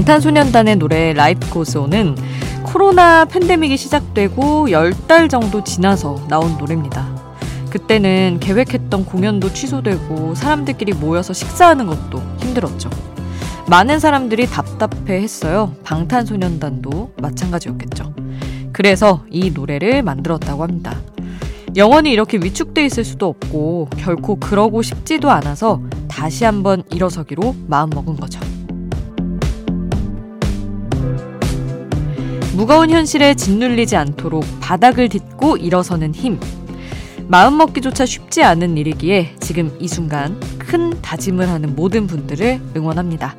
방탄소년단의 노래 라이프 고스온은 코로나 팬데믹이 시작되고 10달 정도 지나서 나온 노래입니다. 그때는 계획했던 공연도 취소되고 사람들끼리 모여서 식사하는 것도 힘들었죠. 많은 사람들이 답답해 했어요. 방탄소년단도 마찬가지였겠죠. 그래서 이 노래를 만들었다고 합니다. 영원히 이렇게 위축돼 있을 수도 없고 결코 그러고 싶지도 않아서 다시 한번 일어서기로 마음먹은 거죠. 무거운 현실에 짓눌리지 않도록 바닥을 딛고 일어서는 힘. 마음 먹기조차 쉽지 않은 일이기에 지금 이 순간 큰 다짐을 하는 모든 분들을 응원합니다.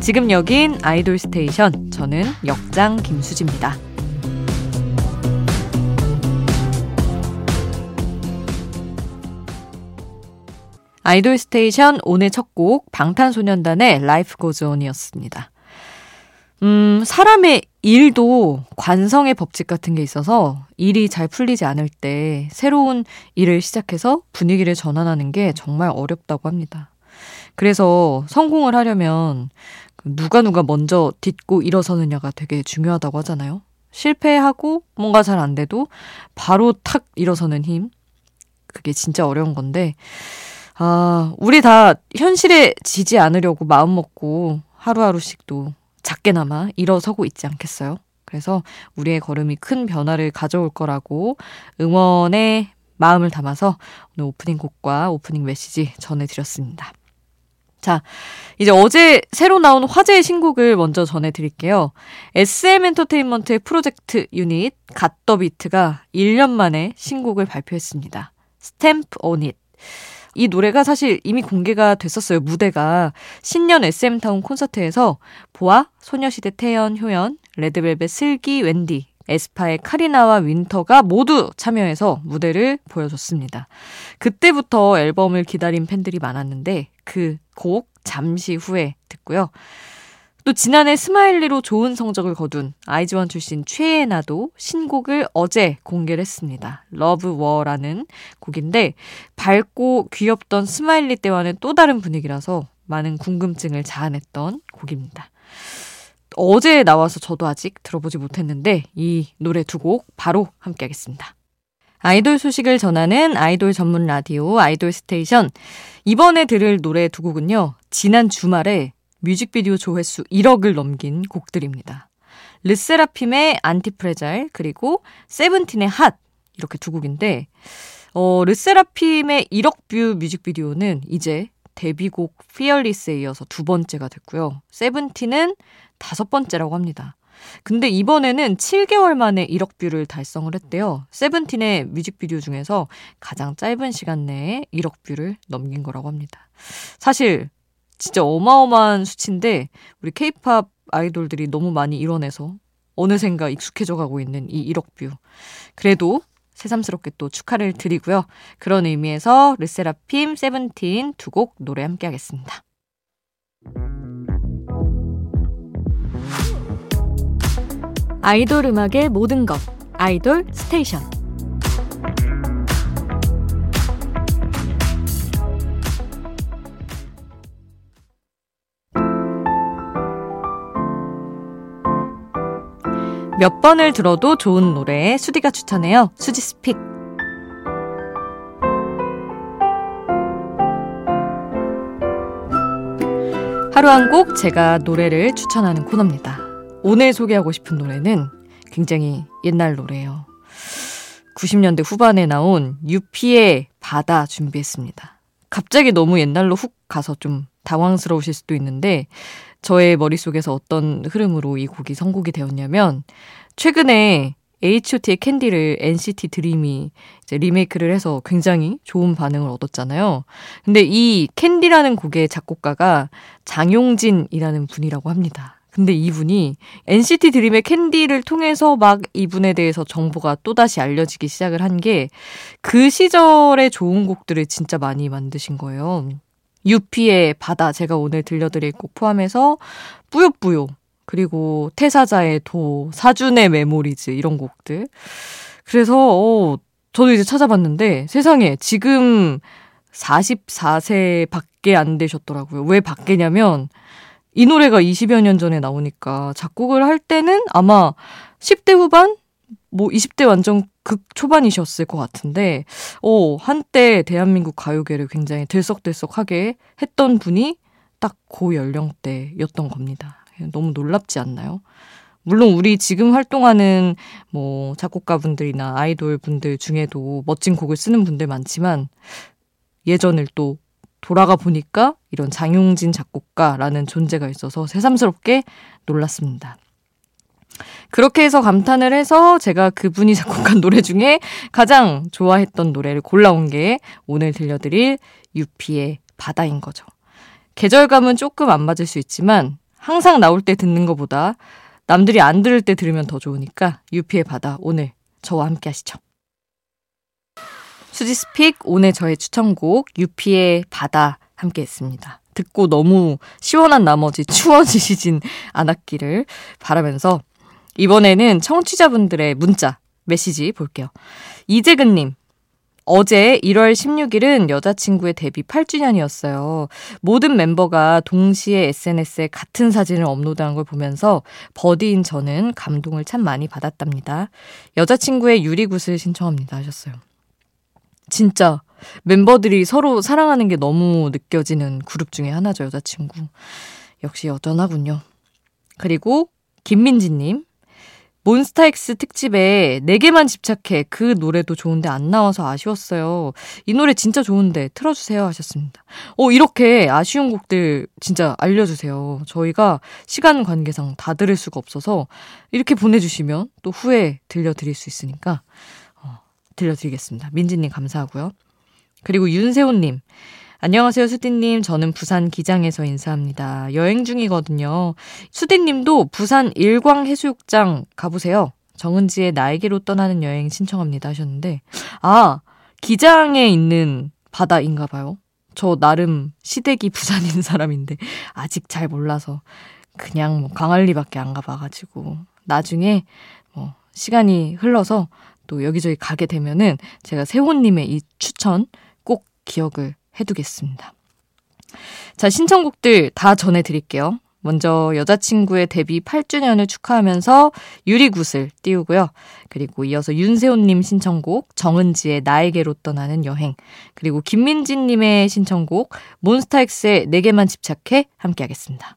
지금 여긴 아이돌 스테이션. 저는 역장 김수지입니다. 아이돌 스테이션 오늘 첫 곡 방탄소년단의 Life Goes On이었습니다. 음, 사람의 일도 관성의 법칙 같은 게 있어서 일이 잘 풀리지 않을 때 새로운 일을 시작해서 분위기를 전환하는 게 정말 어렵다고 합니다. 그래서 성공을 하려면 그 누가 누가 먼저 딛고 일어서느냐가 되게 중요하다고 하잖아요. 실패하고 뭔가 잘 안 돼도 바로 탁 일어서는 힘. 그게 진짜 어려운 건데, 아, 우리 다 현실에 지지 않으려고 마음먹고 하루하루씩 도 작게나마 일어서고 있지 않겠어요? 그래서 우리의 걸음이 큰 변화를 가져올 거라고 응원의 마음을 담아서 오늘 오프닝 곡과 오프닝 메시지 전해드렸습니다. 자, 이제 어제 새로 나온 화제의 신곡을 먼저 전해드릴게요. SM 엔터테인먼트의 프로젝트 유닛 갓더비트가 1년 만에 신곡을 발표했습니다. Stamp On It. 이 노래가 사실 이미 공개가 됐었어요. 무대가 신년 SM타운 콘서트에서 보아, 소녀시대 태연, 효연, 레드벨벳 슬기, 웬디, 에스파의 카리나와 윈터가 모두 참여해서 무대를 보여줬습니다. 그때부터 앨범을 기다린 팬들이 많았는데 그 곡 잠시 후에 듣고요. 또 지난해 SMILEY로 좋은 성적을 거둔 아이즈원 출신 최예나도 신곡을 어제 공개를 했습니다. Love War라는 곡인데 밝고 귀엽던 SMILEY 때와는 또 다른 분위기라서 많은 궁금증을 자아냈던 곡입니다. 어제 나와서 저도 아직 들어보지 못했는데 이 노래 두 곡 바로 함께 하겠습니다. 아이돌 소식을 전하는 아이돌 전문 라디오 아이돌 스테이션. 이번에 들을 노래 두 곡은요. 지난 주말에 뮤직비디오 조회수 1억을 넘긴 곡들입니다. 르세라핌의 ANTIFRAGILE 그리고 세븐틴의 HOT 이렇게 두 곡인데 어, 르세라핌의 1억 뷰 뮤직비디오는 이제 데뷔곡 FEARLESS에 이어서 두 번째가 됐고요. 세븐틴은 다섯 번째라고 합니다. 근데 이번에는 7개월 만에 1억 뷰를 달성을 했대요. 세븐틴의 뮤직비디오 중에서 가장 짧은 시간 내에 1억 뷰를 넘긴 거라고 합니다. 사실 진짜 어마어마한 수치인데 우리 케이팝 아이돌들이 너무 많이 이뤄내서 어느샌가 익숙해져 가고 있는 이 1억 뷰. 그래도 새삼스럽게 또 축하를 드리고요. 그런 의미에서 르세라핌, 세븐틴 두 곡 노래 함께 하겠습니다. 아이돌 음악의 모든 것 아이돌 스테이션 몇 번을 들어도 좋은 노래 수디가 추천해요. 수지 스픽. 하루 한 곡 제가 노래를 추천하는 코너입니다. 오늘 소개하고 싶은 노래는 굉장히 옛날 노래예요. 90년대 후반에 나온 유피의 바다 준비했습니다. 갑자기 너무 옛날로 훅 가서 좀 당황스러우실 수도 있는데 저의 머릿속에서 어떤 흐름으로 이 곡이 선곡이 되었냐면 최근에 H.O.T의 캔디를 NCT 드림이 리메이크를 해서 굉장히 좋은 반응을 얻었잖아요. 근데 이 캔디라는 곡의 작곡가가 장용진이라는 분이라고 합니다. 근데 이분이 NCT 드림의 캔디를 통해서 막 이분에 대해서 정보가 또다시 알려지기 시작을 한 게 그 시절의 좋은 곡들을 진짜 많이 만드신 거예요. 유피의 바다 제가 오늘 들려드릴 곡 포함해서 뿌요뿌요 그리고 태사자의 도, 사준의 Memories 이런 곡들. 그래서 어, 저도 이제 찾아봤는데 세상에 지금 44세밖에 안 되셨더라고요. 왜 밖에냐면 이 노래가 20여 년 전에 나오니까 작곡을 할 때는 아마 10대 후반? 뭐 20대 완전 극 초반이셨을 것 같은데, 어, 한때 대한민국 가요계를 굉장히 들썩들썩하게 했던 분이 딱 고 연령대였던 겁니다. 너무 놀랍지 않나요? 물론 우리 지금 활동하는 뭐 작곡가분들이나 아이돌 분들 중에도 멋진 곡을 쓰는 분들 많지만 예전을 또 돌아가 보니까 이런 장용진 작곡가라는 존재가 있어서 새삼스럽게 놀랐습니다. 그렇게 해서 감탄을 해서 제가 그분이 작곡한 노래 중에 가장 좋아했던 노래를 골라온 게 오늘 들려드릴 유피의 바다인 거죠. 계절감은 조금 안 맞을 수 있지만 항상 나올 때 듣는 것보다 남들이 안 들을 때 들으면 더 좋으니까 유피의 바다 오늘 저와 함께 하시죠. 수지스픽 오늘 저의 추천곡 유피의 바다 함께 했습니다. 듣고 너무 시원한 나머지 추워지시진 않았기를 바라면서 이번에는 청취자분들의 문자 메시지 볼게요. 이재근님 어제 1월 16일은 여자친구의 데뷔 8주년이었어요. 모든 멤버가 동시에 SNS에 같은 사진을 업로드한 걸 보면서 버디인 저는 감동을 참 많이 받았답니다. 여자친구의 유리굿을 신청합니다 하셨어요. 진짜 멤버들이 서로 사랑하는 게 너무 느껴지는 그룹 중에 하나죠, 여자친구. 역시 여전하군요. 그리고 김민지님, 몬스타엑스 특집에 4개만 집착해 그 노래도 좋은데 안 나와서 아쉬웠어요. 이 노래 진짜 좋은데 틀어주세요 하셨습니다. 어, 이렇게 아쉬운 곡들 진짜 알려주세요. 저희가 시간 관계상 다 들을 수가 없어서 이렇게 보내주시면 또 후에 들려드릴 수 있으니까 어, 들려드리겠습니다. 민지님 감사하고요. 그리고 윤세훈님. 안녕하세요, 수디님. 저는 부산 기장에서 인사합니다. 여행 중이거든요. 수디님도 부산 일광해수욕장 가보세요. 정은지의 나에게로 떠나는 여행 신청합니다 하셨는데, 아, 기장에 있는 바다인가 봐요. 저 나름 시댁이 부산인 사람인데, 아직 잘 몰라서, 그냥 뭐 강할리밖에 안 가봐가지고, 나중에 뭐 시간이 흘러서 또 여기저기 가게 되면은 제가 세호님의 이 추천 꼭 기억을 해두겠습니다. 자, 신청곡들 다 전해드릴게요. 먼저 여자친구의 데뷔 8주년을 축하하면서 유리굿을 띄우고요. 그리고 이어서 윤세훈님 신청곡 정은지의 나에게로 떠나는 여행 그리고 김민진님의 신청곡 몬스타엑스의 내게만 집착해 함께하겠습니다.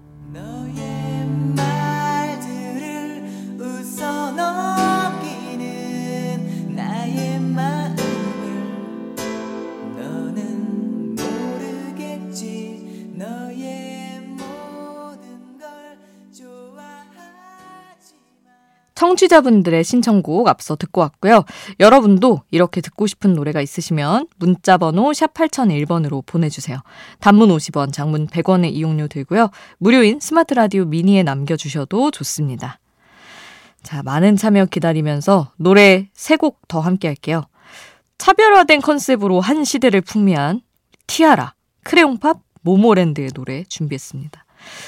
청취자분들의 신청곡 앞서 듣고 왔고요. 여러분도 이렇게 듣고 싶은 노래가 있으시면 문자 번호 샵 8001번으로 보내주세요. 단문 50원, 장문 100원의 이용료 들고요. 무료인 스마트 라디오 미니에 남겨주셔도 좋습니다. 자, 많은 참여 기다리면서 노래 3곡 더 함께 할게요. 차별화된 컨셉으로 한 시대를 풍미한 티아라, 크레용팝, 모모랜드의 노래 준비했습니다.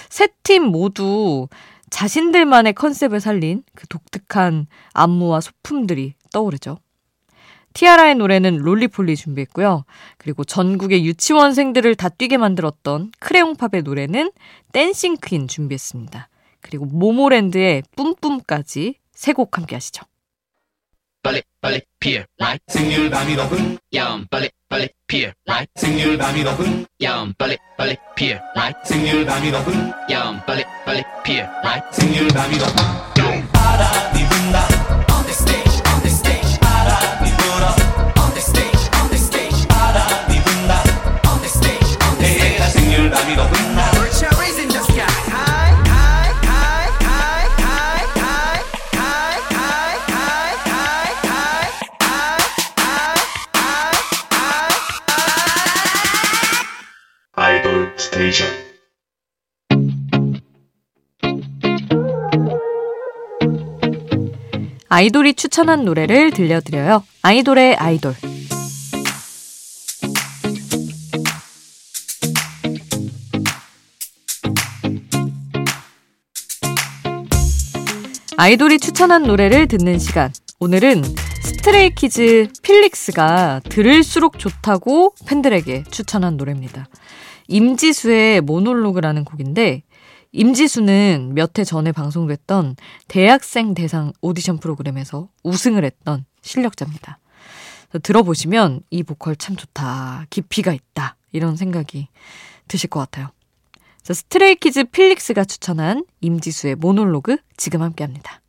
세 팀 모두 자신들만의 컨셉을 살린 그 독특한 안무와 소품들이 떠오르죠. 티아라의 노래는 롤리폴리 준비했고요. 그리고 전국의 유치원생들을 다 뛰게 만들었던 크레용팝의 노래는 댄싱 퀸 준비했습니다. 그리고 모모랜드의 뿜뿜까지 세 곡 함께 하시죠. 빨리 빨리 피어 라이 생률 밤이 높은 야음 빨리 빨리 피어 라이 생률 밤이 높은 야음 빨리 빨리 피어 라이 생률 밤이 높은 야음 빨리 빨리 피어 라이 생률 밤이 높은 바람이 분다 아이돌이 추천한 노래를 들려드려요. 아이돌의 아이돌. 아이돌이 추천한 노래를 듣는 시간. 오늘은 스트레이키즈 필릭스가 들을수록 좋다고 팬들에게 추천한 노래입니다. 임지수의 모놀로그라는 곡인데 임지수는 몇 해 전에 방송됐던 대학생 대상 오디션 프로그램에서 우승을 했던 실력자입니다. 들어보시면 이 보컬 참 좋다. 깊이가 있다. 이런 생각이 드실 것 같아요. 스트레이키즈 필릭스가 추천한 임지수의 모놀로그 지금 함께 합니다.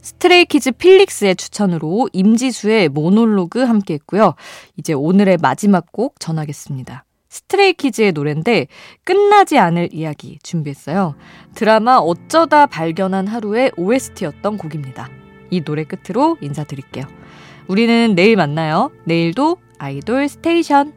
스트레이키즈 필릭스의 추천으로 임지수의 모놀로그 함께 했고요. 이제 오늘의 마지막 곡 전하겠습니다. 스트레이키즈의 노래인데 끝나지 않을 이야기 준비했어요. 드라마 어쩌다 발견한 하루의 OST였던 곡입니다. 이 노래 끝으로 인사드릴게요. 우리는 내일 만나요. 내일도 아이돌 스테이션.